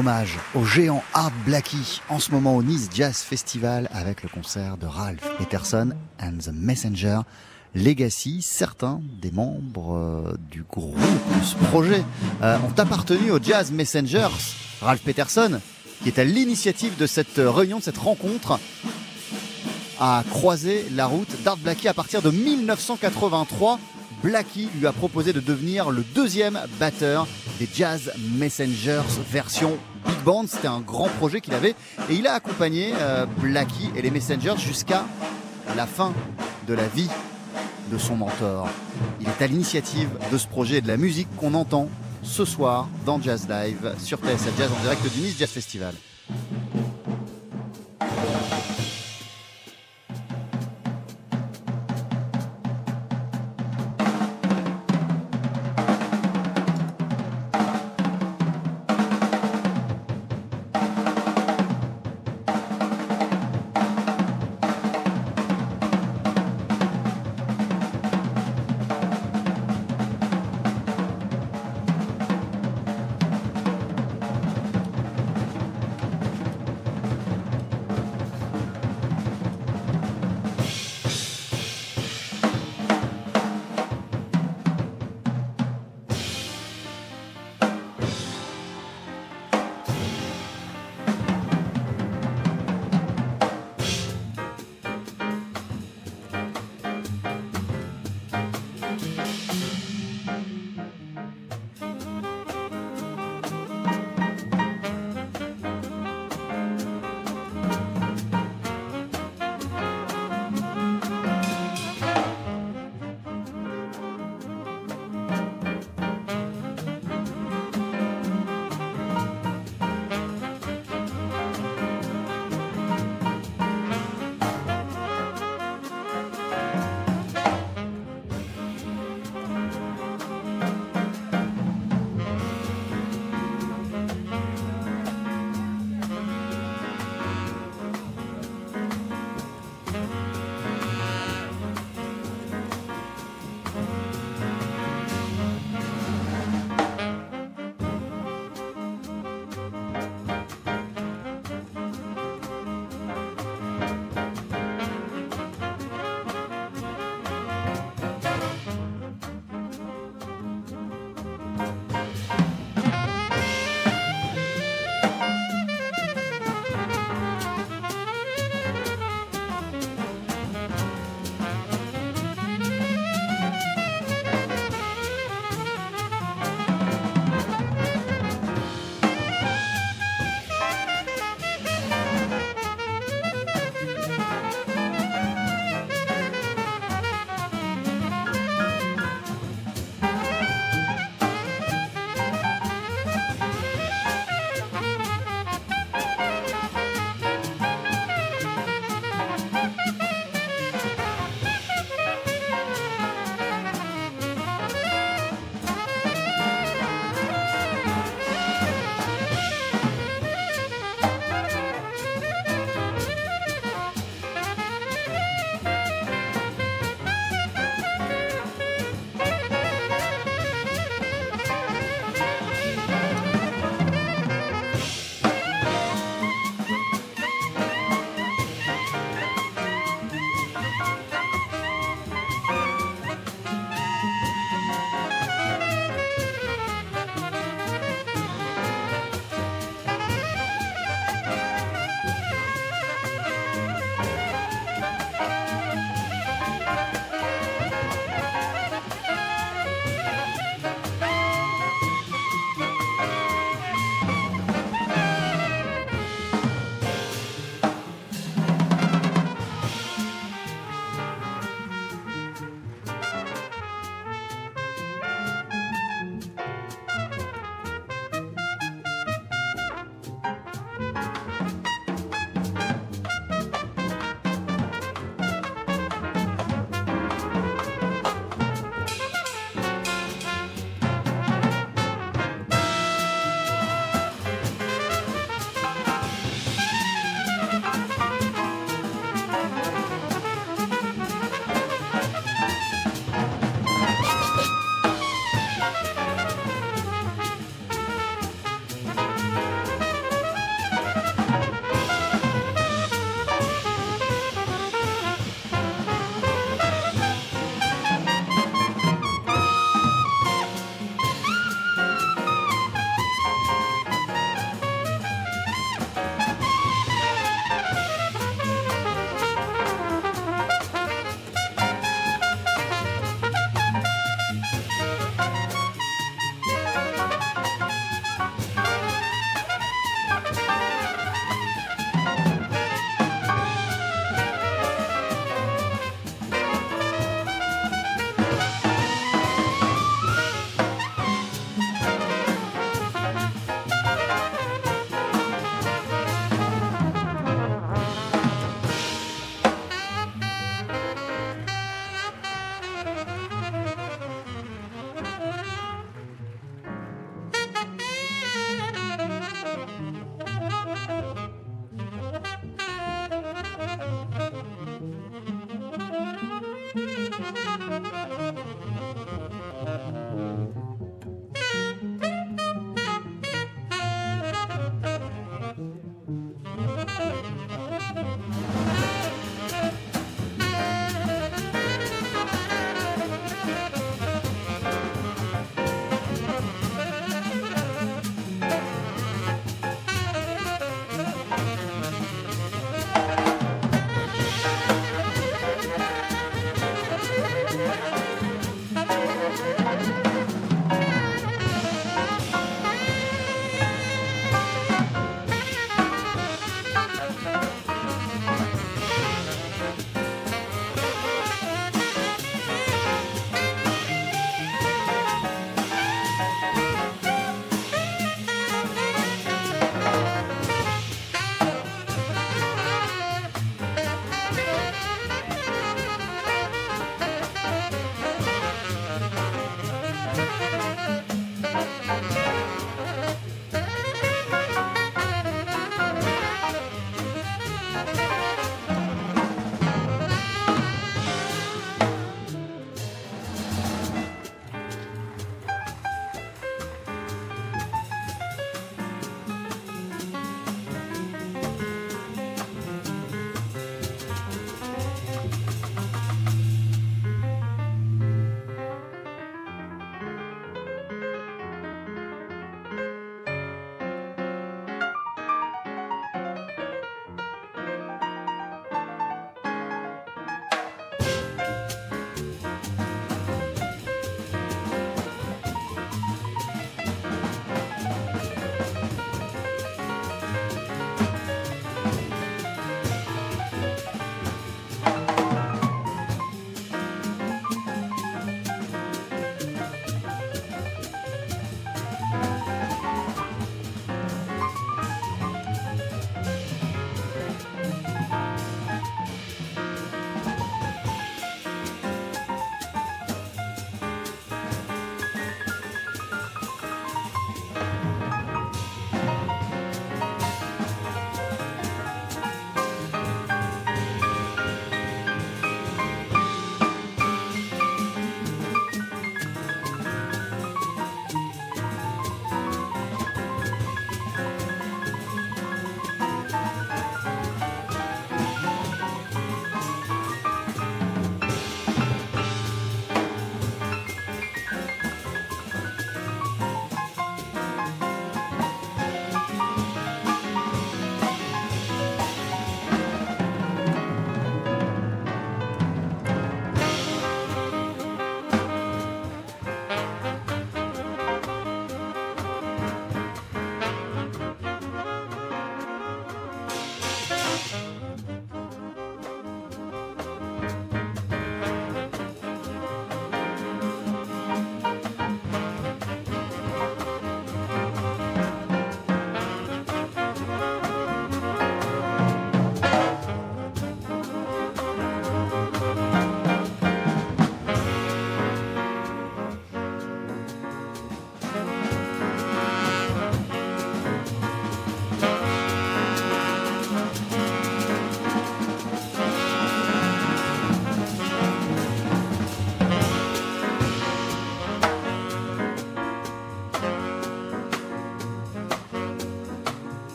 Hommage au géant Art Blackie en ce moment au Nice Jazz Festival avec le concert de Ralph Peterson and the Messenger Legacy. Certains des membres euh, du groupe, de ce projet, euh, ont appartenu au Jazz Messengers. Ralph Peterson, qui est à l'initiative de cette réunion, de cette rencontre, a croisé la route d'Art Blackie à partir de 1983 Blackie lui a proposé de devenir le deuxième batteur des Jazz Messengers version Big Band. C'était un grand projet qu'il avait et il a accompagné euh, Blackie et les Messengers jusqu'à la fin de la vie de son mentor. Il est à l'initiative de ce projet et de la musique qu'on entend ce soir dans Jazz Live sur TSA Jazz en direct du Nice Jazz Festival.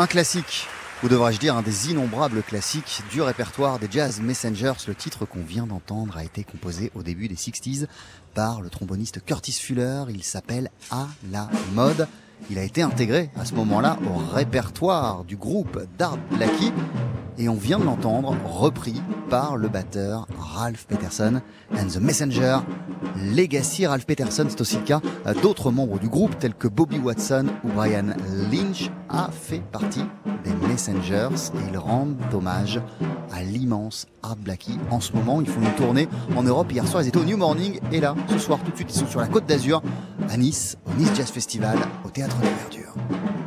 Un classique, ou devrais-je dire un des innombrables classiques du répertoire des Jazz Messengers. Le titre qu'on vient d'entendre a été composé au début des 60s par le tromboniste Curtis Fuller. Il s'appelle À la mode. Il a été intégré à ce moment-là au répertoire du groupe d'Art Blackie et on vient de l'entendre repris par le batteur Ralph Peterson and the Messenger. Legacy Ralph Peterson, c'est aussi le cas d'autres membres du groupe tels que Bobby Watson ou Brian Lynch a fait partie des Messengers et ils rendent hommage à l'immense Art Blackie. En ce moment, ils font une tournée en Europe. Hier soir, ils étaient au New Morning et là, ce soir, tout de suite, ils sont sur la côte d'Azur à Nice, au Nice Jazz Festival, au Théâtre de Verdure.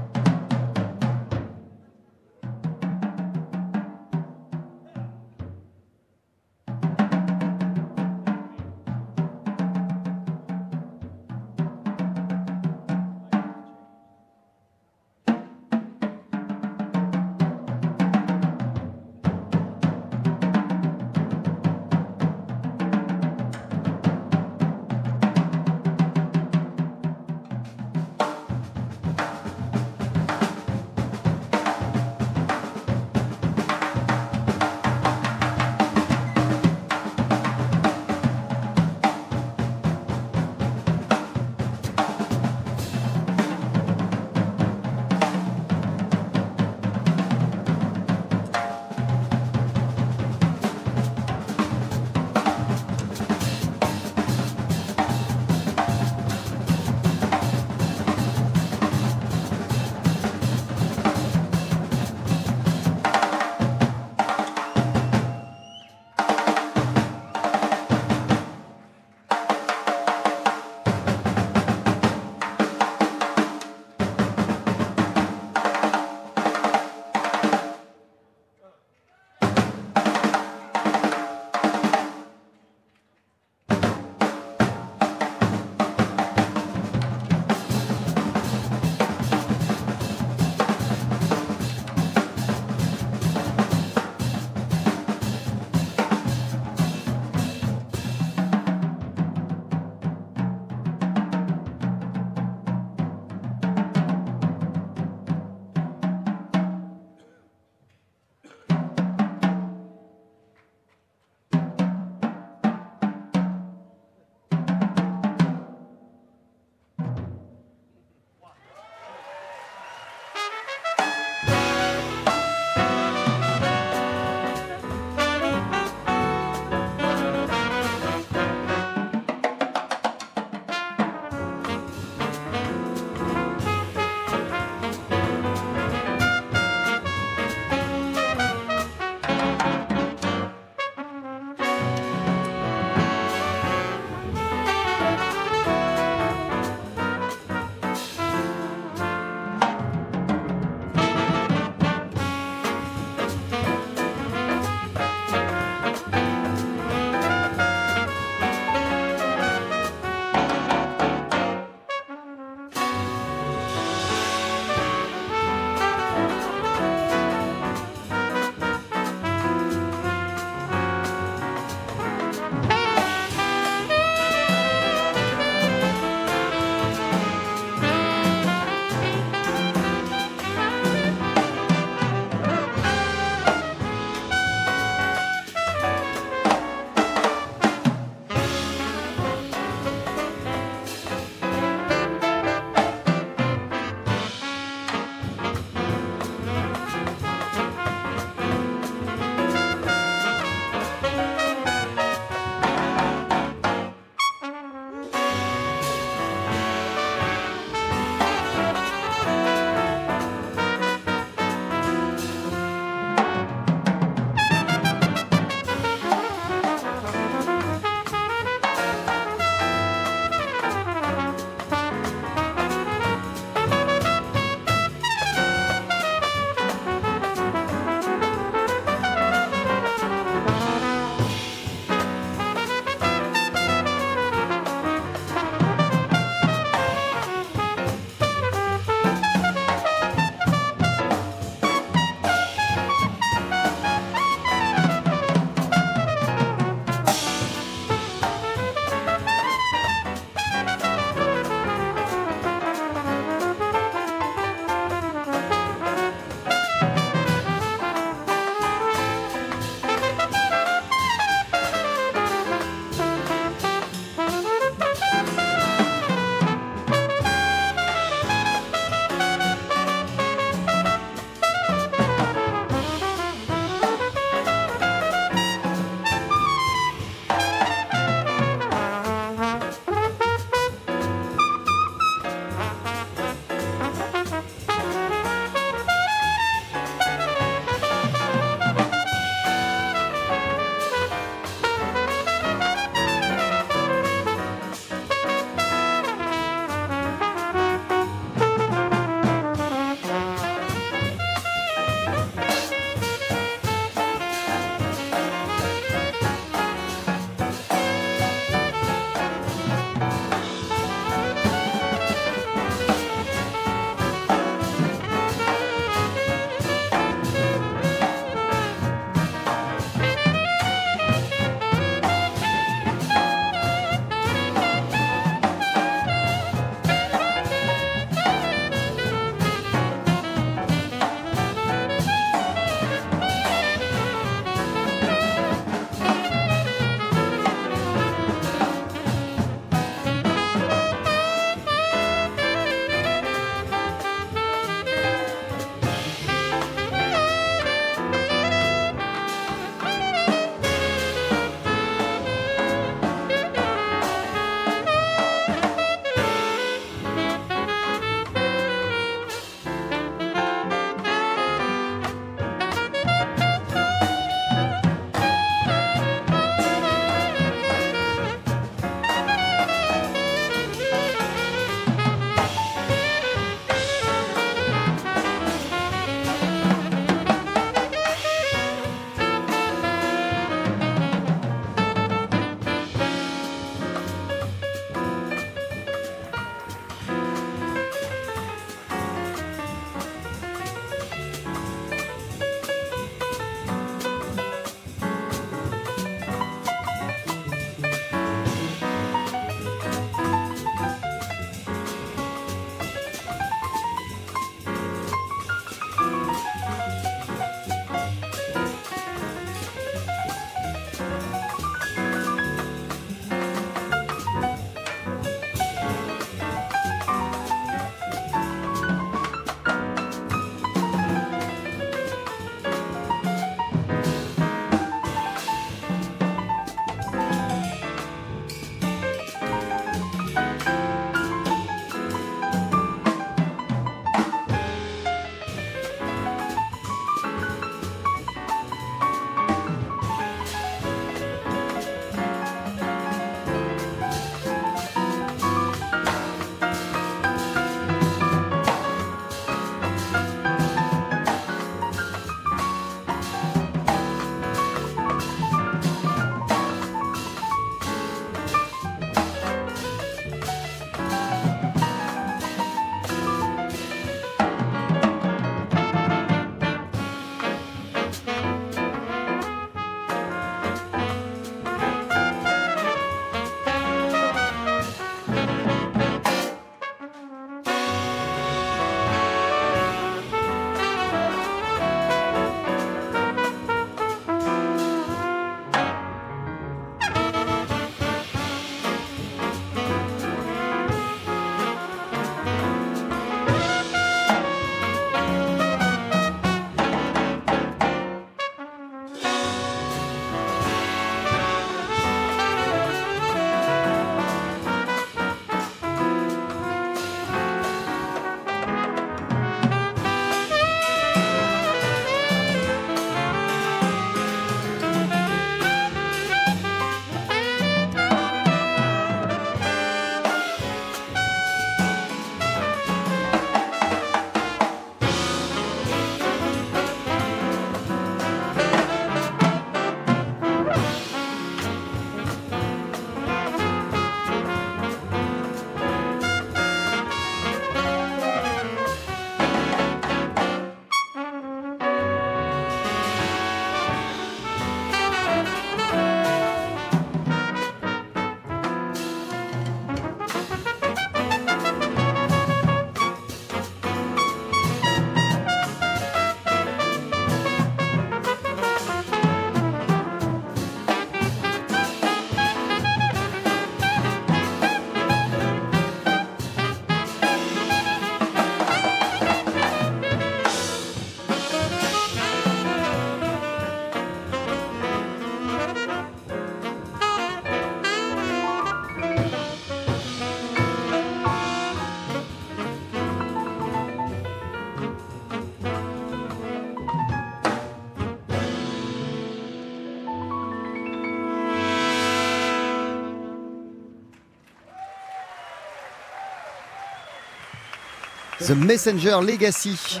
The Messenger Legacy.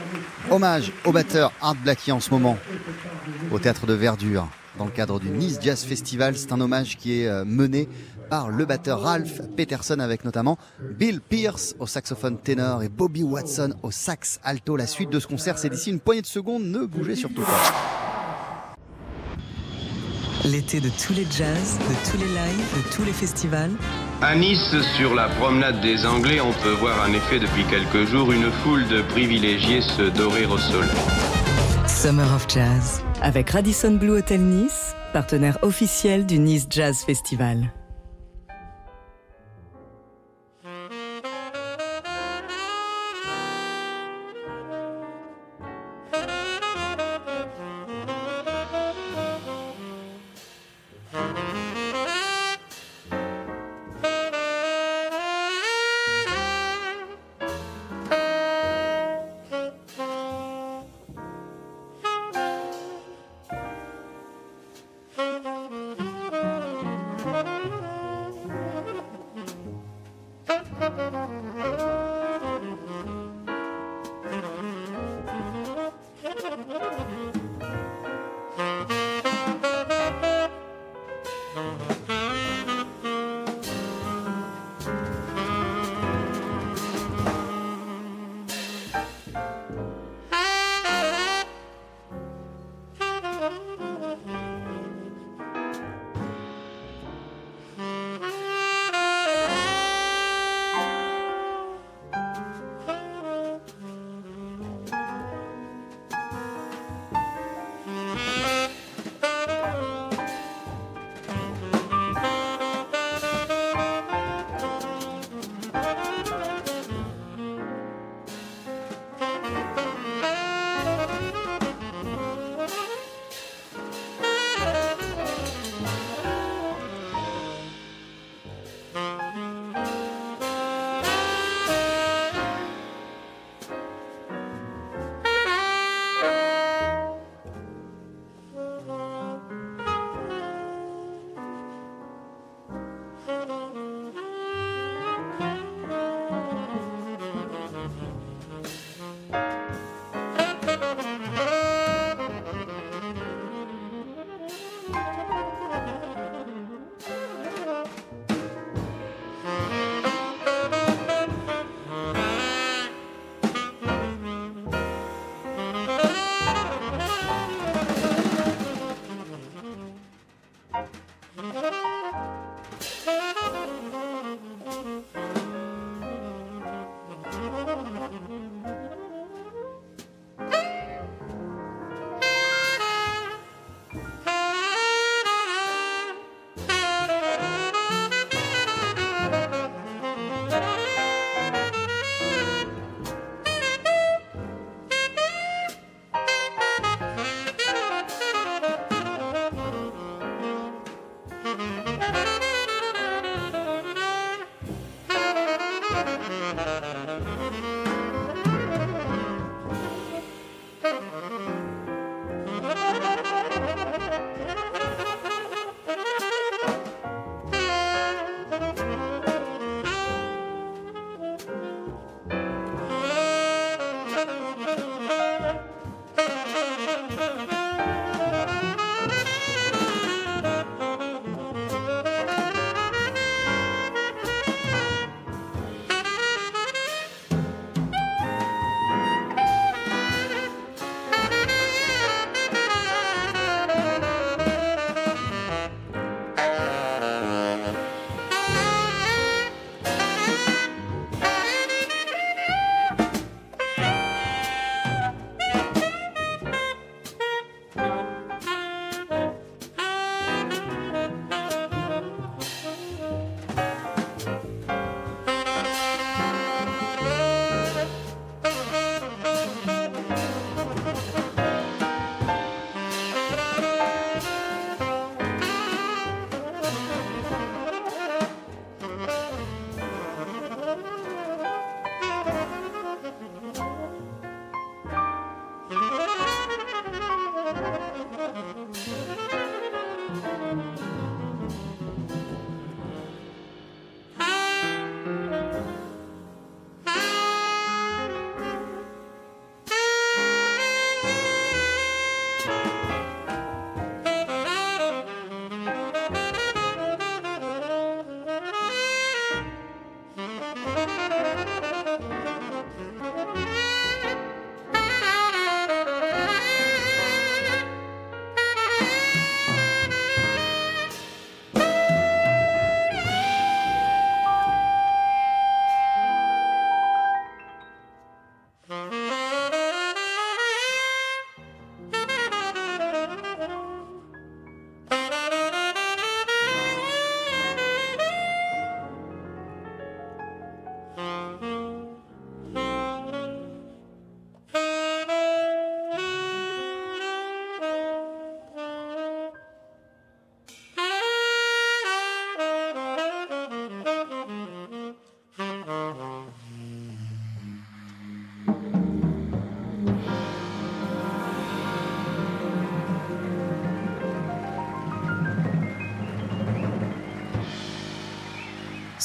Hommage au batteur Art Blackie en ce moment au théâtre de Verdure dans le cadre du Nice Jazz Festival. C'est un hommage qui est euh, mené par le batteur Ralph Peterson avec notamment Bill Pierce au saxophone ténor et Bobby Watson au sax alto. La suite de ce concert, c'est d'ici une poignée de secondes. Ne bougez surtout pas. L'été de tous les jazz, de tous les lives, de tous les festivals. À Nice, sur la promenade des Anglais, on peut voir en effet depuis quelques jours une foule de privilégiés se dorer au soleil. Summer of Jazz. Avec Radisson Blue Hotel Nice, partenaire officiel du Nice Jazz Festival.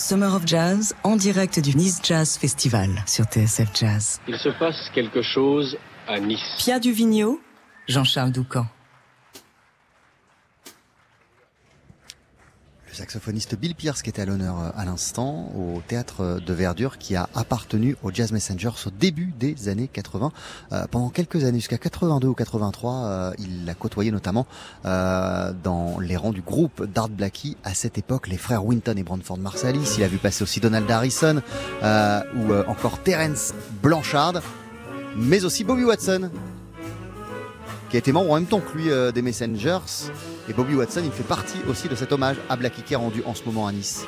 Summer of Jazz en direct du Nice Jazz Festival sur TSF Jazz. Il se passe quelque chose à Nice. Pia Duvigneau, Jean-Charles Doucan. Saxophoniste Bill Pierce qui était à l'honneur euh, à l'instant au théâtre de Verdure qui a appartenu aux Jazz Messengers au début des années 80. Euh, pendant quelques années, jusqu'à 82 ou 83, euh, il l'a côtoyé notamment euh, dans les rangs du groupe d'Art Blackie. À cette époque, les frères Winton et Branford Marsalis. Il a vu passer aussi Donald Harrison euh, ou encore Terence Blanchard, mais aussi Bobby Watson qui a été membre en même temps que lui euh, des Messengers. Et Bobby Watson, il fait partie aussi de cet hommage à Blackie qui est rendu en ce moment à Nice.